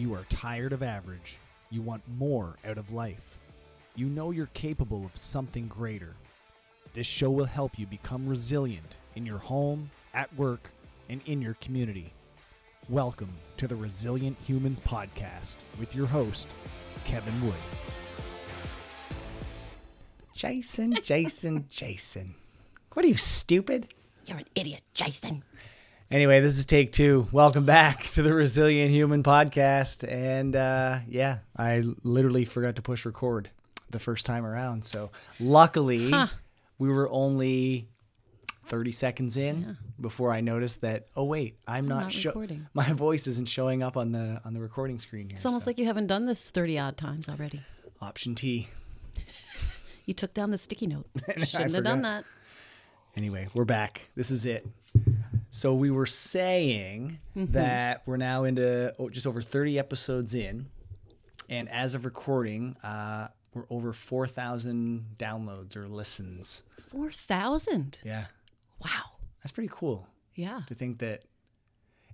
You are tired of average. You want more out of life. You know you're capable of something greater. This show will help you become resilient in your home, at work, and in your community. Welcome to the Resilient Humans Podcast with your host, Kevin Wood. Jason, Jason, Jason. What are you, stupid? You're an idiot, Jason. Anyway, this is take two. Welcome back to the Resilient Human Podcast. And uh, yeah, I literally forgot to push record the first time around. So luckily, Huh. we were only 30 seconds in before I noticed that, oh, wait, I'm not, not sho- recording. My voice isn't showing up on the on the recording screen here. It's almost so. like you haven't done this 30 odd times already. option T. You took down the sticky note. Shouldn't have done that. Anyway, we're back. This is it. So we were saying that we're now into oh, just over 30 episodes in, and as of recording, uh, we're over 4,000 downloads or listens. 4,000. Yeah, Wow. that's pretty cool Yeah. to think that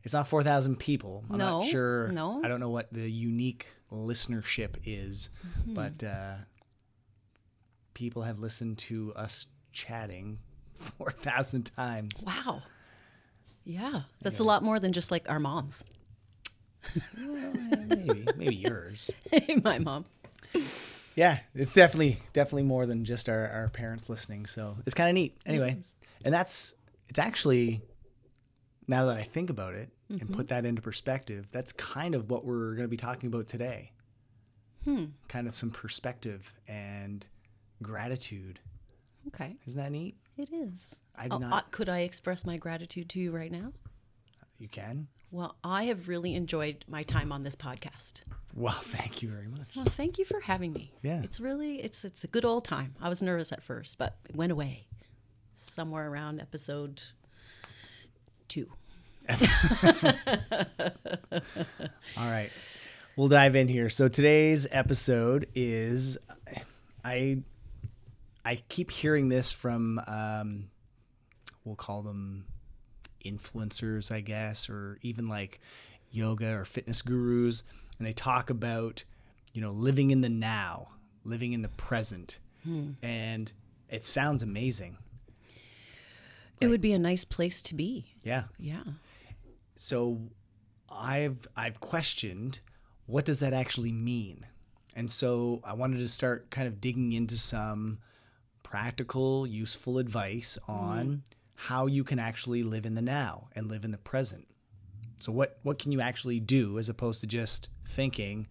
it's not 4,000 people. I'm No, not sure. no. I don't know what the unique listenership is, Mm-hmm. but uh, people have listened to us chatting 4,000 times. Wow. Yeah. That's a lot more than just like our moms. maybe maybe yours My mom. yeah it's definitely definitely more than just our, our parents listening so it's kind of neat anyway and that's it's actually now that i think about it and put that into perspective that's kind of what we're going to be talking about today Hmm. kind of some perspective and gratitude Okay. isn't that neat It is. I did Oh, not- uh, could I express my gratitude to you right now? you can Well, I have really enjoyed my time on this podcast. well thank you very much Well, thank you for having me. Yeah. It's really it's it's a good old time. I was nervous at first, but it went away. Somewhere around episode 2. All right. We'll dive in here. So today's episode is I I keep hearing this from um we'll call them influencers, I guess, or even like yoga or fitness gurus and they talk about, you know, living in the now, living in the present. And it sounds amazing. It would be a nice place to be. Yeah. Yeah. so I've I've questioned what does that actually mean, and so I wanted to start kind of digging into some practical, useful advice on how you can actually live in the now and live in the present. So what what can you actually do as opposed to just thinking,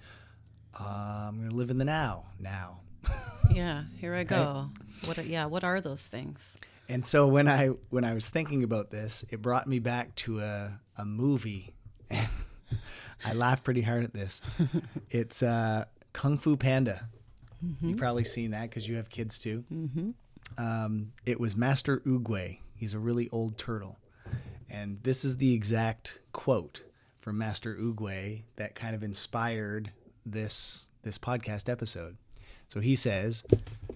uh, I'm going to live in the now now. Yeah, here I go. What are, yeah, what are those things? And so when I when I was thinking about this, it brought me back to a a movie. I laughed pretty hard at this. It's uh, Kung Fu Panda. You've probably seen that because you have kids too. Mm-hmm. Um, it was Master Oogway. He's a really old turtle, and this is the exact quote from Master Oogway that kind of inspired this this podcast episode. So he says,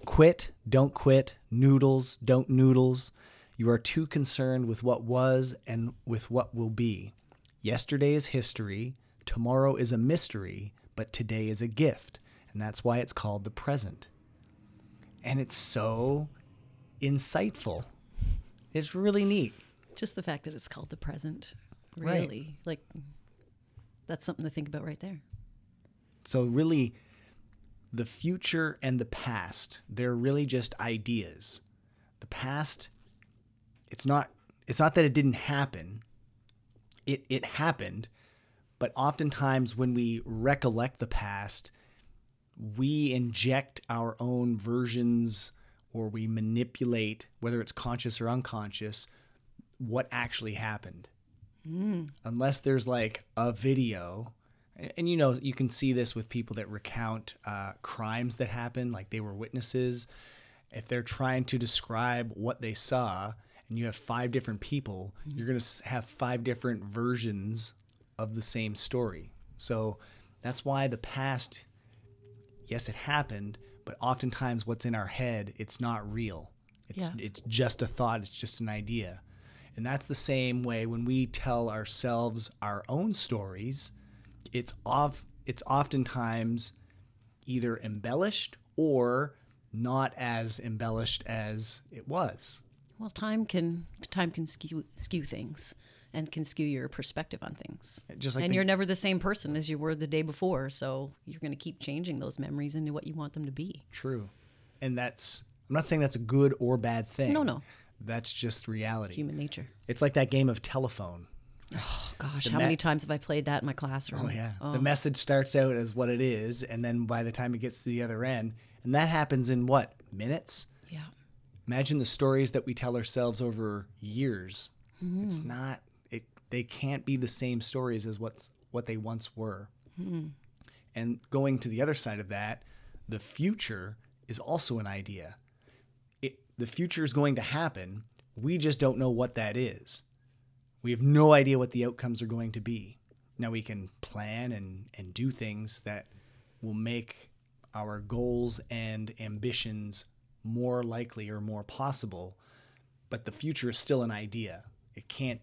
Quit, don't quit, noodles, don't noodles. You are too concerned with what was and with what will be. Yesterday is history, tomorrow is a mystery, but today is a gift. And that's why it's called the present. And it's so insightful. It's really neat. Just the fact that it's called the present. Right. Really. Like that's something to think about right there. So, really, the future and the past, they're really just ideas. The past, it's not it's not that it didn't happen. It it happened, but oftentimes when we recollect the past, we inject our own versions or we manipulate whether it's conscious or unconscious what actually happened. Unless there's like a video and, and you know you can see this with people that recount uh, crimes that happened, like they were witnesses. If they're trying to describe what they saw and you have five different people you're going to have five different versions of the same story. So that's why the past yes it happened but oftentimes what's in our head it's not real it's Yeah. it's just a thought it's just an idea and that's the same way when we tell ourselves our own stories it's off it's oftentimes either embellished or not as embellished as it was. Well, time can time can skew skew things and can skew your perspective on things. Just like and the- you're never the same person as you were the day before, so you're going to keep changing those memories into what you want them to be. True. And that's, I'm not saying that's a good or bad thing. No, no. That's just reality. Human nature. It's like that game of telephone. Oh gosh, how me- many times have I played that in my classroom? Oh, yeah. The message starts out as what it is. And then by the time it gets to the other end, and that happens in what? Minutes? Yeah. Imagine the stories that we tell ourselves over years. Mm-hmm. It's not, they can't be the same stories as what's, what they once were. Mm-hmm. And going to the other side of that, the future is also an idea. It, the future is going to happen. We just don't know what that is. We have no idea what the outcomes are going to be. Now we can plan and, and do things that will make our goals and ambitions more likely or more possible, but the future is still an idea. It can't,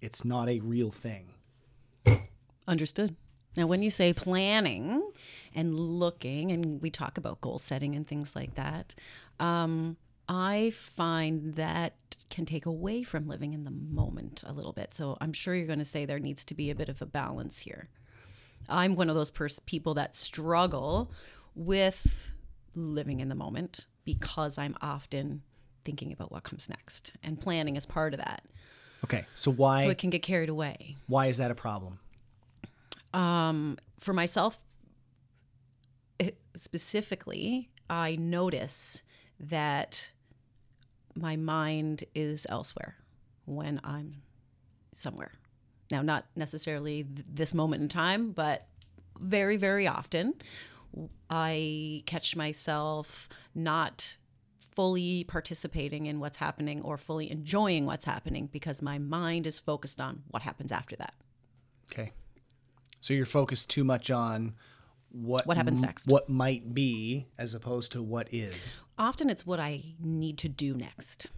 it's not a real thing. Understood. Now, when you say planning and looking, and we talk about goal setting and things like that, um, I find that can take away from living in the moment a little bit. So I'm sure you're going to say there needs to be a bit of a balance here. I'm one of those pers- people that struggle with living in the moment because I'm often thinking about what comes next, and planning is part of that. Okay, so why So it can get carried away. why is that a problem? um, for myself specifically, I notice that my mind is elsewhere when I'm somewhere. Now, not necessarily th- this moment in time, but very, very often I catch myself not fully participating in what's happening or fully enjoying what's happening because my mind is focused on what happens after that. Okay. So you're focused too much on what What happens m- next. What might be as opposed to what is. Often it's what I need to do next.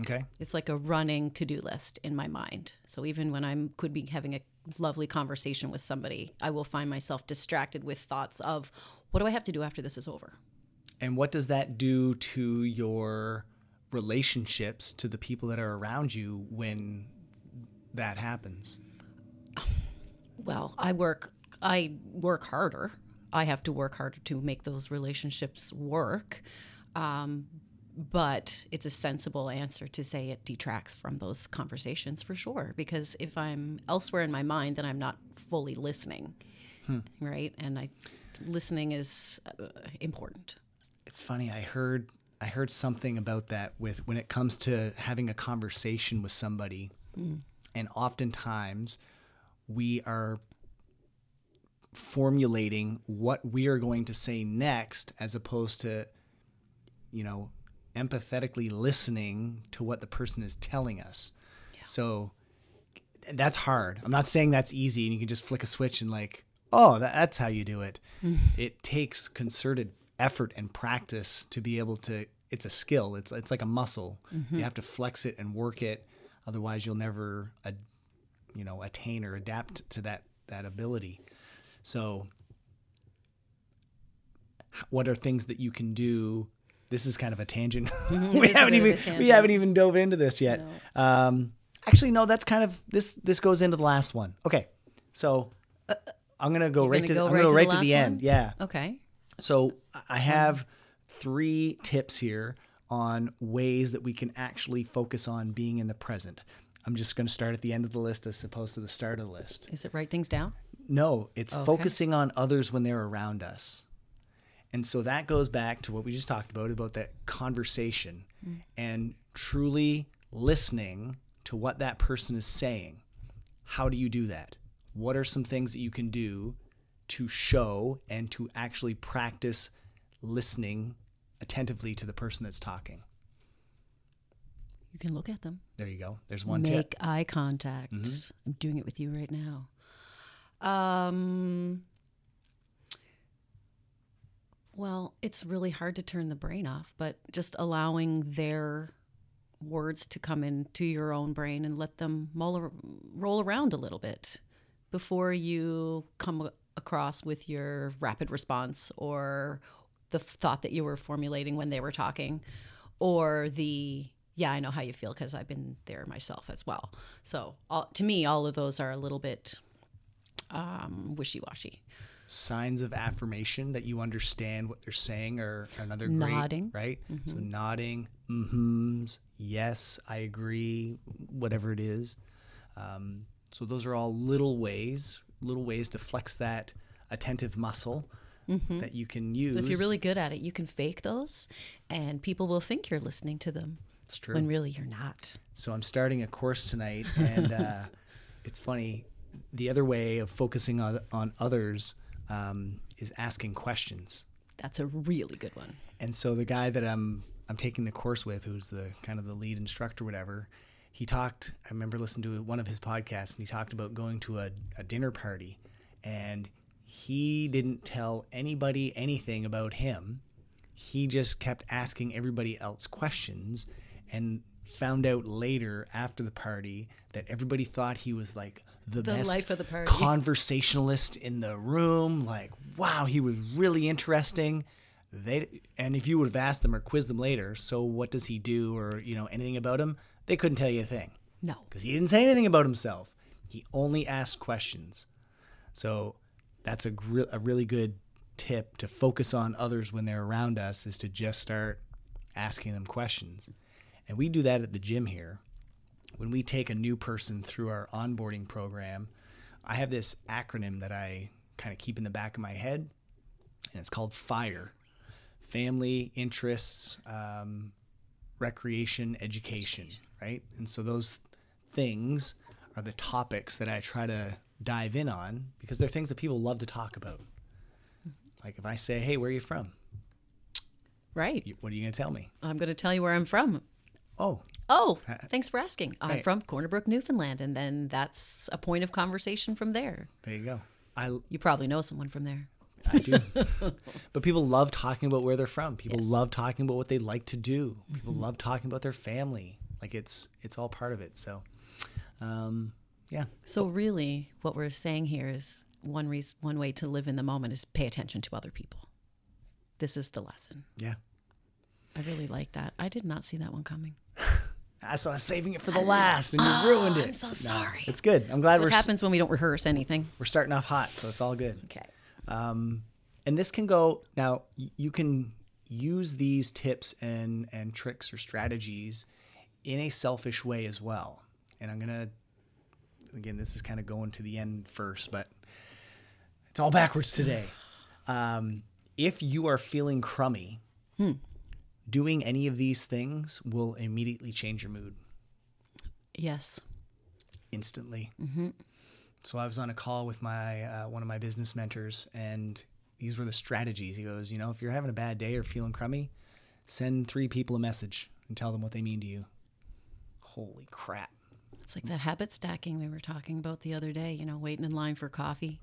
Okay. It's like a running to-do list in my mind. So even when I'm could be having a lovely conversation with somebody, I will find myself distracted with thoughts of what do I have to do after this is over? And what does that do to your relationships to the people that are around you when that happens? Well, I work I work harder. I have to work harder to make those relationships work. Um, but it's a sensible answer to say it detracts from those conversations for sure. Because if I'm elsewhere in my mind, then I'm not fully listening, right? And I, listening is uh, important. It's funny. I heard I heard something about that with when it comes to having a conversation with somebody, mm. and oftentimes we are formulating what we are going to say next, as opposed to, you know, empathetically listening to what the person is telling us. So that's hard. I'm not saying that's easy and you can just flick a switch and like, oh, that's how you do it. Mm. It takes concerted effort and practice to be able to. It's a skill. It's it's like a muscle. You have to flex it and work it. Otherwise, you'll never, ad, you know, attain or adapt to that that ability. So, what are things that you can do? This is kind of a tangent. we Mm-hmm. haven't even we haven't even dove into this yet. Um, actually, no. That's kind of this. This goes into the last one. Okay, so I'm gonna go right gonna to. go I'm right gonna to go the right to the end. one? Yeah. Okay. So I have three tips here on ways that we can actually focus on being in the present. I'm just going to start at the end of the list as opposed to the start of the list. Is it write things down? No, it's oh, focusing on others when they're around us. And so that goes back to what we just talked about about that conversation mm. and truly listening to what that person is saying. How do you do that? What are some things that you can do to show and to actually practice listening attentively to the person that's talking? You can look at them. There you go. There's one Make tip. Mm-hmm. eye contact. I'm doing it with you right now. Um, well, it's really hard to turn the brain off, but just allowing their words to come into your own brain and let them mull, roll around a little bit before you come across with your rapid response or the thought that you were formulating when they were talking or the yeah i know how you feel because i've been there myself as well. So all, to me all of those are a little bit um, wishy-washy. Signs of affirmation that you understand what they're saying are another Nodding. great right? So nodding mm-hms yes i agree whatever it is. Um, so those are all little ways little ways to flex that attentive muscle that you can use if you're really good at it you can fake those and people will think you're listening to them it's true when really you're not So I'm starting a course tonight, and uh, it's funny. The other way of focusing on on others um, is asking questions. that's a really good one And so the guy that I'm I'm taking the course with, who's the kind of the lead instructor, whatever, he talked. I remember listening to one of his podcasts, and he talked about going to a, a dinner party, and he didn't tell anybody anything about him. He just kept asking everybody else questions, and found out later after the party that everybody thought he was like the, The best life of the party. conversationalist in the room. Like, wow, he was really interesting. They and if you would have asked them or quizzed them later, so what does he do or you know anything about him? They couldn't tell you a thing no because he didn't say anything about himself. He only asked questions. So that's a, gr- a really good tip to focus on others when they're around us is to just start asking them questions. And we do that at the gym here. When we take a new person through our onboarding program, I have this acronym that I kind of keep in the back of my head, and it's called FIRE Family, Interests, um, Recreation, Education, right? And so those things are the topics that I try to dive in on because they're things that people love to talk about. Like if I say, "Hey, where are you from?" right What are you going to tell me? i'm going to tell you where i'm from Oh, Oh, uh, thanks for asking. I'm Right. from Corner Brook, Newfoundland, and then that's a point of conversation from there. there you go. I You probably know someone from there. I do. but people love talking about where they're from. People Yes. love talking about what they like to do. People love talking about their family. Like it's it's all part of it. So, um, yeah, So really, what we're saying here is one reason, one way to live in the moment is pay attention to other people. This is the lesson. yeah. I really like that. I did not see that one coming. I was saving it for the last, and you ruined it. I'm so No, sorry. it's good. I'm glad That's we're what s- happens when we don't rehearse anything. we're starting off hot, so it's all good. Okay. Um, and this can go now. You can use these tips and and tricks or strategies in a selfish way as well. And I'm gonna again, this is kind of going to the end first, but it's all backwards today. Um, if you are feeling crummy, doing any of these things will immediately change your mood Yes. instantly. So I was on a call with my uh, one of my business mentors, and these were the strategies. He goes, you know, if you're having a bad day or feeling crummy, send three people a message and tell them what they mean to you. Holy crap! It's like that habit stacking we were talking about the other day, you know, waiting in line for coffee.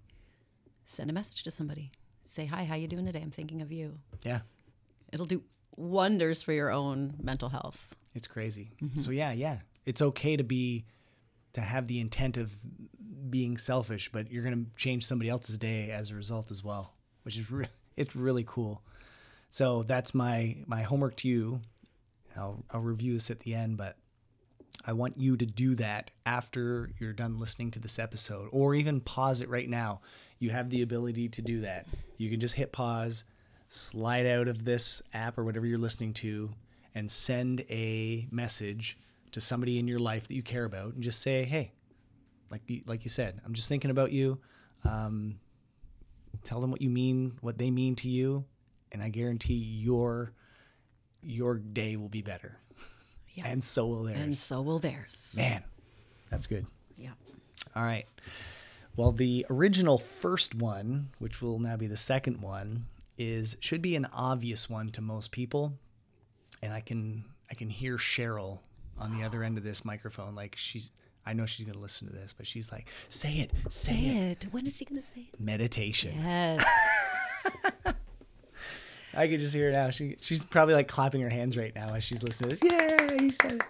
Send a message to somebody. Say, hi, how you doing today? I'm thinking of you. Yeah, It'll do wonders for your own mental health. it's crazy. Mm-hmm. So yeah, yeah, it's okay to be to have the intent of being selfish, but you're gonna change somebody else's day as a result as well, which is re- it's really cool. So that's my my homework to you. I'll I'll review this at the end, but I want you to do that after you're done listening to this episode, or even pause it right now. You have the ability to do that. You can just hit pause, slide out of this app or whatever you're listening to, and send a message to somebody in your life that you care about, and just say, "Hey, like you, like you said, I'm just thinking about you." Um, tell them what you mean, what they mean to you, and I guarantee your your day will be better, Yeah. and so will theirs. and so will theirs. Man, that's good. Yeah. All right. Well, the original first one, which will now be the second one, is should be an obvious one to most people, and I can I can hear Cheryl on the other end of this microphone, like she's. I know she's gonna listen to this, but she's like, "Say it, say, it." When is she going to say it? Meditation. Yes. I can just hear it now. She she's probably like clapping her hands right now as she's listening to this. Yeah, you said it.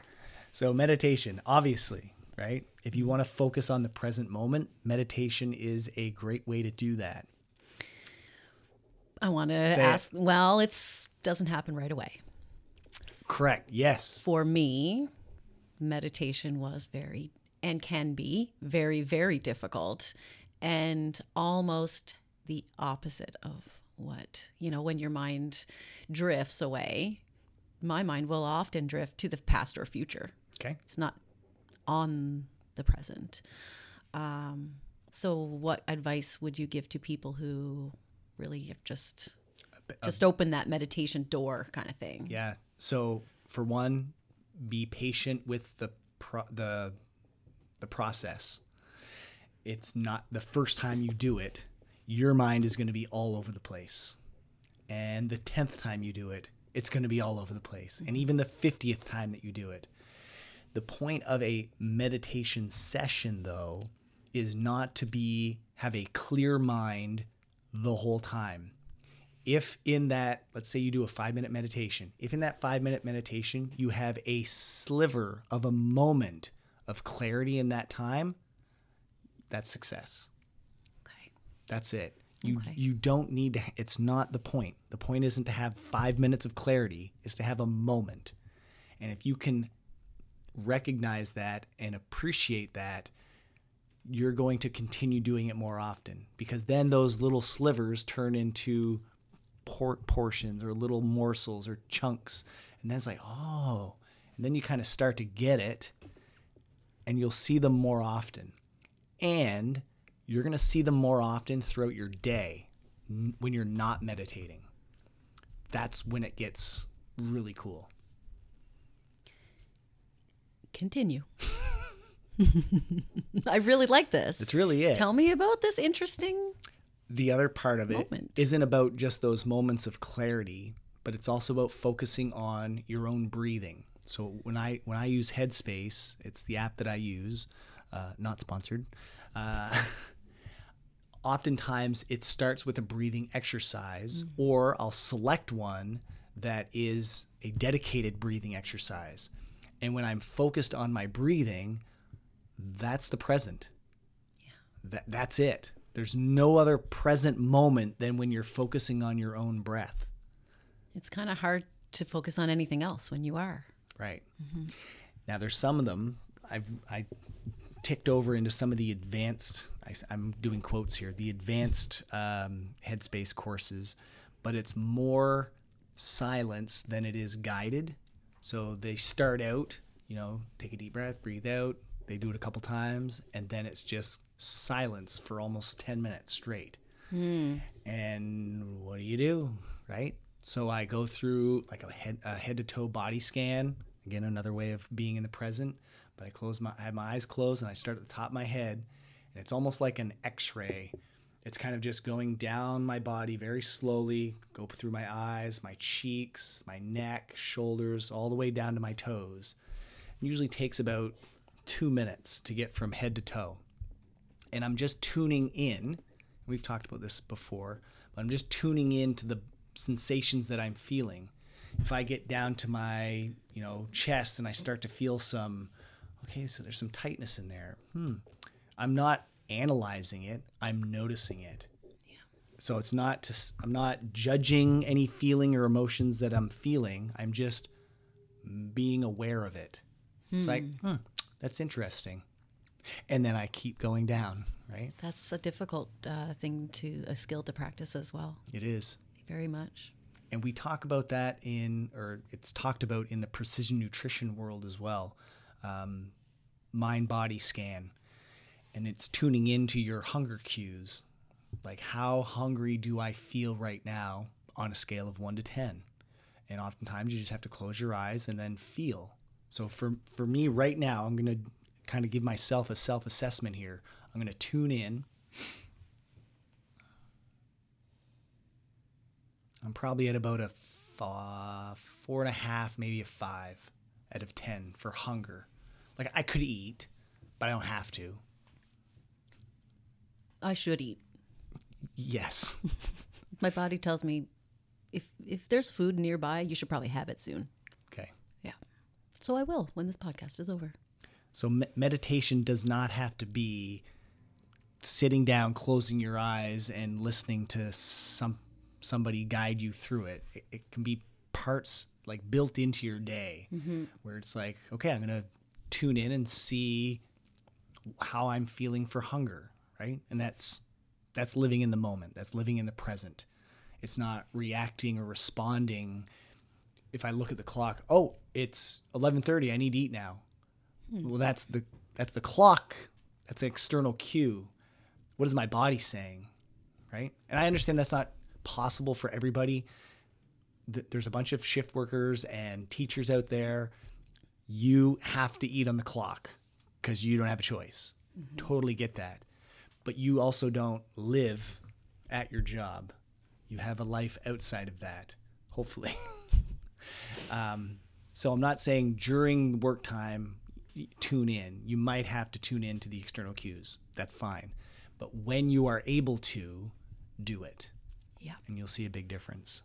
So meditation, obviously, right? If you want to focus on the present moment, meditation is a great way to do that. I want to Say it. ask. Well, it's doesn't happen right away. Correct. Yes. For me, meditation was very and can be very very difficult and almost the opposite of what, you know, when your mind drifts away, my mind will often drift to the past or future. Okay. It's not on the present. Um, so, what advice would you give to people who really have just just open that meditation door, kind of thing? Yeah. So for one, be patient with the pro- the the process. It's not the first time you do it. Your mind is going to be all over the place, and the tenth time you do it, it's going to be all over the place, and even the fiftieth time that you do it. The point of a meditation session, though, is not to be have a clear mind the whole time if in that let's say you do a five minute meditation if in that five minute meditation you have a sliver of a moment of clarity in that time that's success. That's it. You Okay. you don't need to it's not the point. The point isn't to have five minutes of clarity is to have a moment. And if you can recognize that and appreciate that you're going to continue doing it more often. Because then those little slivers turn into por- portions or little morsels or chunks. And then it's like oh and then you kind of start to get it and you'll see them more often. And you're going to see them more often throughout your day when you're not meditating that's when it gets really cool Continue. I really like this. It's really it Tell me about this interesting. the other part of it Moment. not about just those moments of clarity, but it's also about focusing on your own breathing. So when I when I use Headspace, it's the app that I use, uh, not sponsored. Uh, oftentimes it starts with a breathing exercise, mm-hmm. or I'll select one that is a dedicated breathing exercise. And when I'm focused on my breathing, that's the present. Yeah. That that's it. There's no other present moment than when you're focusing on your own breath. It's kind of hard to focus on anything else when you are. Right. Mm-hmm. Now there's some of them I've I ticked over into some of the advanced. I, am doing quotes here. The advanced um, Headspace courses, but it's more silence than it is guided. So they start out, you know, take a deep breath, breathe out. They do it a couple times, and then it's just silence for almost 10 minutes straight. And what do you do, right? So I go through like a head, a head to toe body scan. Again, another way of being in the present. But I close my, I have my eyes closed, and I start at the top of my head, and it's almost like an X-ray. It's kind of just going down my body very slowly, go through my eyes, my cheeks, my neck, shoulders, all the way down to my toes. It usually takes about two minutes to get from head to toe and I'm just tuning in. We've talked about this before, but I'm just tuning in to the sensations that I'm feeling. If I get down to my, you know, chest and I start to feel some, okay, so there's some tightness in there. Hmm. I'm not analyzing it. I'm noticing it. Yeah. So it's not to, I'm not judging any feeling or emotions that I'm feeling. I'm just being aware of it. It's like, hmm, that's interesting. And then I keep going down, right? That's a difficult uh, thing to, a skill to practice as well. It is. Very much. And we talk about that in, or it's talked about in the precision nutrition world as well. Um, mind body scan. And it's tuning into your hunger cues. Like, how hungry do I feel right now on a scale of one to 10? And oftentimes you just have to close your eyes and then feel. So for, for me right now, I'm going to kind of give myself a self assessment here. I'm going to tune in. I'm probably at about a f- four and a half, maybe a five out of 10 for hunger. Like I could eat, but I don't have to. I should eat. Yes. My body tells me if if there's food nearby, you should probably have it soon. Okay. Yeah. So I will when this podcast is over. So me- meditation does not have to be sitting down, closing your eyes, and listening to some somebody guide you through it. It, it can be parts like built into your day, mm-hmm. where it's like, okay, I'm gonna tune in and see how I'm feeling for hunger, right? And that's that's living in the moment. That's living in the present. It's not reacting or responding. If I look at the clock, oh, it's 11:30. I need to eat now. Hmm. Well, that's the that's the clock. That's an external cue. What is my body saying, right? And I understand that's not possible for everybody. There's a bunch of shift workers and teachers out there. You have to eat on the clock because you don't have a choice. Totally get that. But you also don't live at your job. You have a life outside of that, hopefully. um, so I'm not saying during work time tune in. You might have to tune in to the external cues. That's fine. But when you are able to, do it, Yeah. and you'll see a big difference.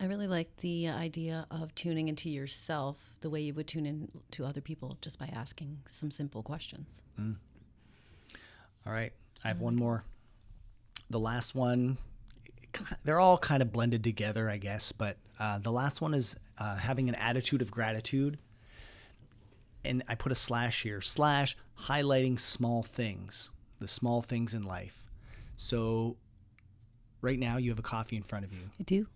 I really like the idea of tuning into yourself the way you would tune in to other people just by asking some simple questions. All right, I have one more. The last one, they're all kind of blended together, I guess. But uh, the last one is uh, having an attitude of gratitude. And I put a slash here slash highlighting small things, the small things in life. So, right now, you have a coffee in front of you. I do.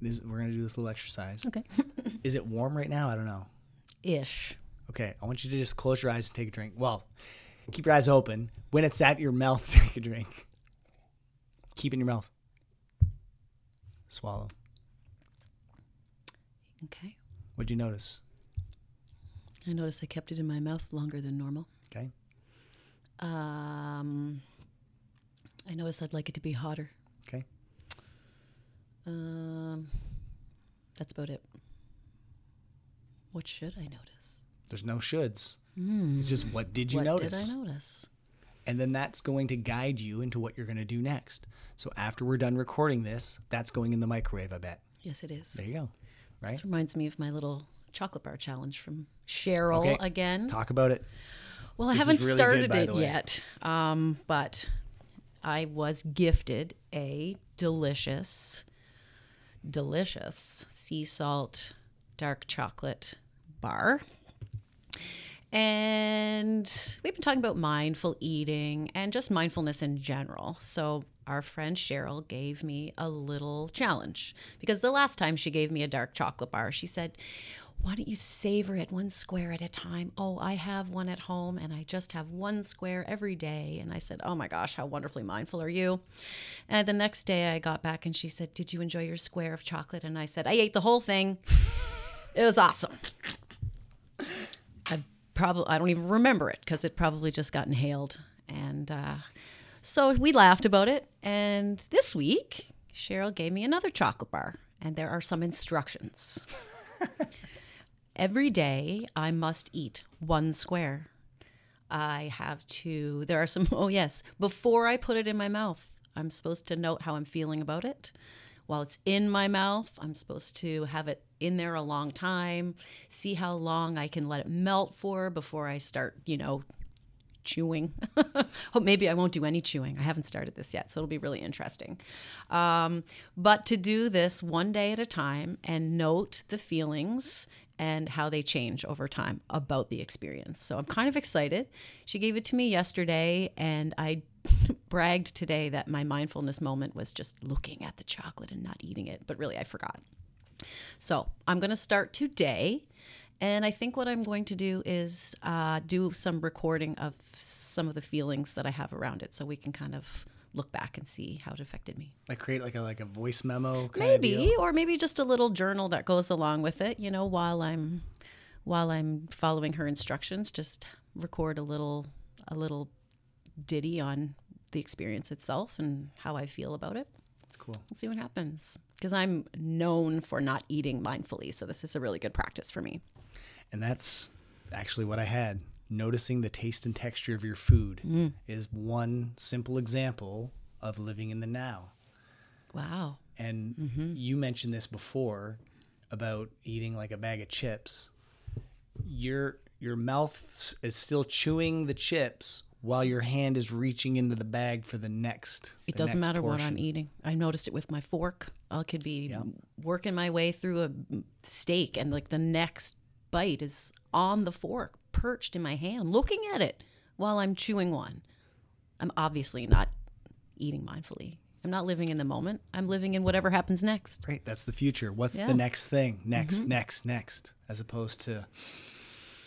This, we're going to do this little exercise. Okay. Is it warm right now? I don't know. Ish. Okay, I want you to just close your eyes and take a drink. Well, keep your eyes open. When it's at your mouth, take a drink. Keep it in your mouth. Swallow. Okay. What'd you notice? I noticed I kept it in my mouth longer than normal. Okay. Um, I noticed I'd like it to be hotter. Um, that's about it. What should I notice? There's no shoulds. It's just what did you what notice? What did I notice? And then that's going to guide you into what you're going to do next. So after we're done recording this, that's going in the microwave, I bet. Yes, it is. There you go. Right? This reminds me of my little chocolate bar challenge from Cheryl Okay. again. Talk about it. Well, I This haven't really started by it yet, um, but I was gifted a delicious, delicious sea salt dark chocolate bar. And we've been talking about mindful eating and just mindfulness in general. So, our friend Cheryl gave me a little challenge because the last time she gave me a dark chocolate bar, she said, Why don't you savor it one square at a time? Oh, I have one at home and I just have one square every day. And I said, Oh my gosh, how wonderfully mindful are you? And the next day I got back and she said, Did you enjoy your square of chocolate? And I said, I ate the whole thing. It was awesome. I probably I don't even remember it because it probably just got inhaled. And uh, so we laughed about it. And this week, Cheryl gave me another chocolate bar, and there are some instructions. Every day, I must eat one square. I have to. There are some. Oh yes, before I put it in my mouth, I'm supposed to note how I'm feeling about it. While it's in my mouth, I'm supposed to have it in there a long time, see how long I can let it melt for before I start, you know, chewing. oh, maybe I won't do any chewing. I haven't started this yet, so it'll be really interesting. Um, but to do this one day at a time and note the feelings and how they change over time about the experience. So I'm kind of excited. She gave it to me yesterday, and I bragged today that my mindfulness moment was just looking at the chocolate and not eating it, but really I forgot. So I'm going to start today. And I think what I'm going to do is uh, do some recording of some of the feelings that I have around it so we can kind of look back and see how it affected me. Like create like a like a voice memo kind Maybe, or maybe just a little journal that goes along with it, you know, while I'm while I'm following her instructions, just record a little a little ditty on the experience itself and how I feel about it. It's cool. We'll see what happens. Because I'm known for not eating mindfully, so this is a really good practice for me. And that's actually what I had. Noticing the taste and texture of your food Mm. is one simple example of living in the now. Wow. And Mm-hmm. you mentioned this before about eating like a bag of chips. You're your mouth is still chewing the chips while your hand is reaching into the bag for the next. It the doesn't next matter what I'm eating. I noticed it with my fork. I could be Yeah. working my way through a steak, and like the next bite is on the fork, perched in my hand, looking at it while I'm chewing one. I'm obviously not eating mindfully. I'm not living in the moment. I'm living in whatever happens next. Right, that's the future. What's Yeah. the next thing? Mm-hmm. Next, next, next, as opposed to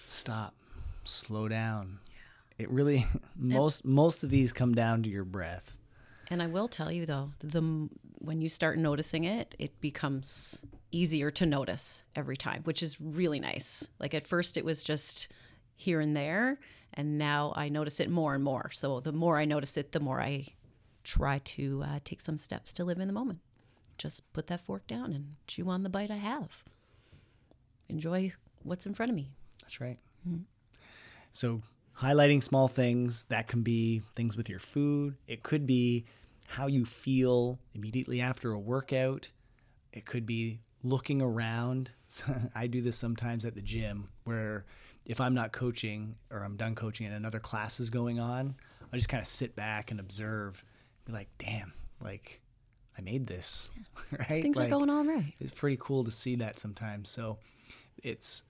stop, slow down. It really most most of these come down to your breath. And I will tell you though, the when you start noticing it, it becomes easier to notice every time, which is really nice. Like at first it was just here and there, and now I notice it more and more. So the more I notice it, the more I try to uh, take some steps to live in the moment. Just put that fork down and chew on the bite I have. Enjoy what's in front of me. That's right. So, highlighting small things that can be things with your food. It could be how you feel immediately after a workout. It could be looking around. I do this sometimes at the gym where if I'm not coaching or I'm done coaching and another class is going on, I just kind of sit back and observe. Be like, damn, like I made this, right? Things Like, are going all right. it's pretty cool to see that sometimes. So it's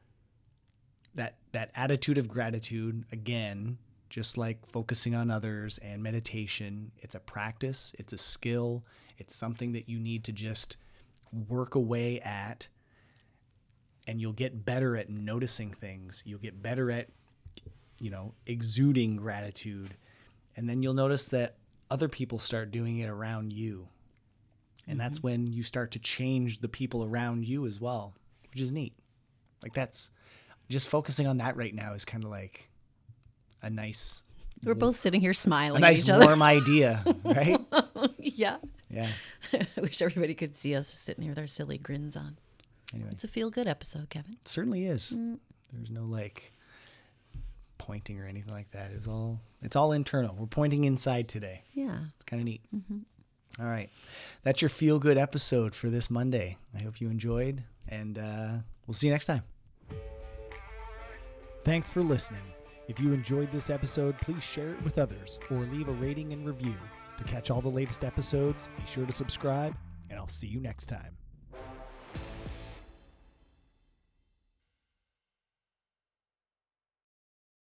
that that attitude of gratitude again, just like focusing on others and meditation, it's a practice, it's a skill, it's something that you need to just work away at and you'll get better at noticing things. You'll get better at you know, exuding gratitude. And then you'll notice that other people start doing it around you. And that's mm-hmm. when you start to change the people around you as well, which is neat. Like that's just focusing on that right now is kind of like a nice We're both sitting here smiling at nice warm idea, right? yeah. Yeah. I wish everybody could see us sitting here with our silly grins on. Anyway, It's a feel good episode, Kevin. it certainly is. There's no like pointing or anything like that. It's all it's all internal. We're pointing inside today. Yeah. It's kind of neat. All right. That's your feel good episode for this Monday. I hope you enjoyed, and uh, we'll see you next time. Thanks for listening. If you enjoyed this episode, please share it with others or leave a rating and review. To catch all the latest episodes, be sure to subscribe, and I'll see you next time.